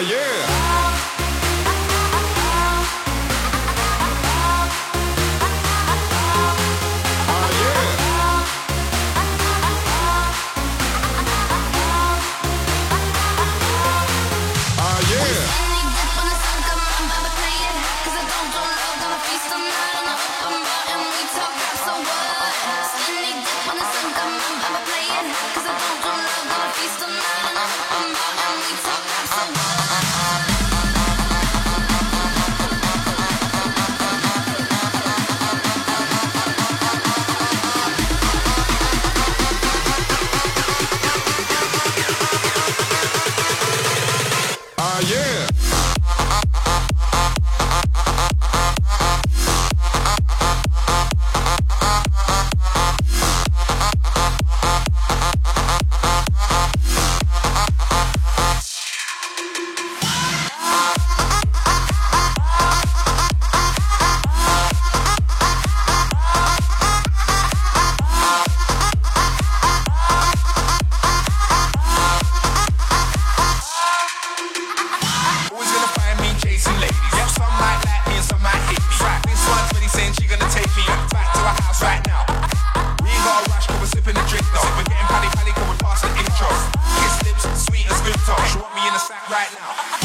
yeah. right now.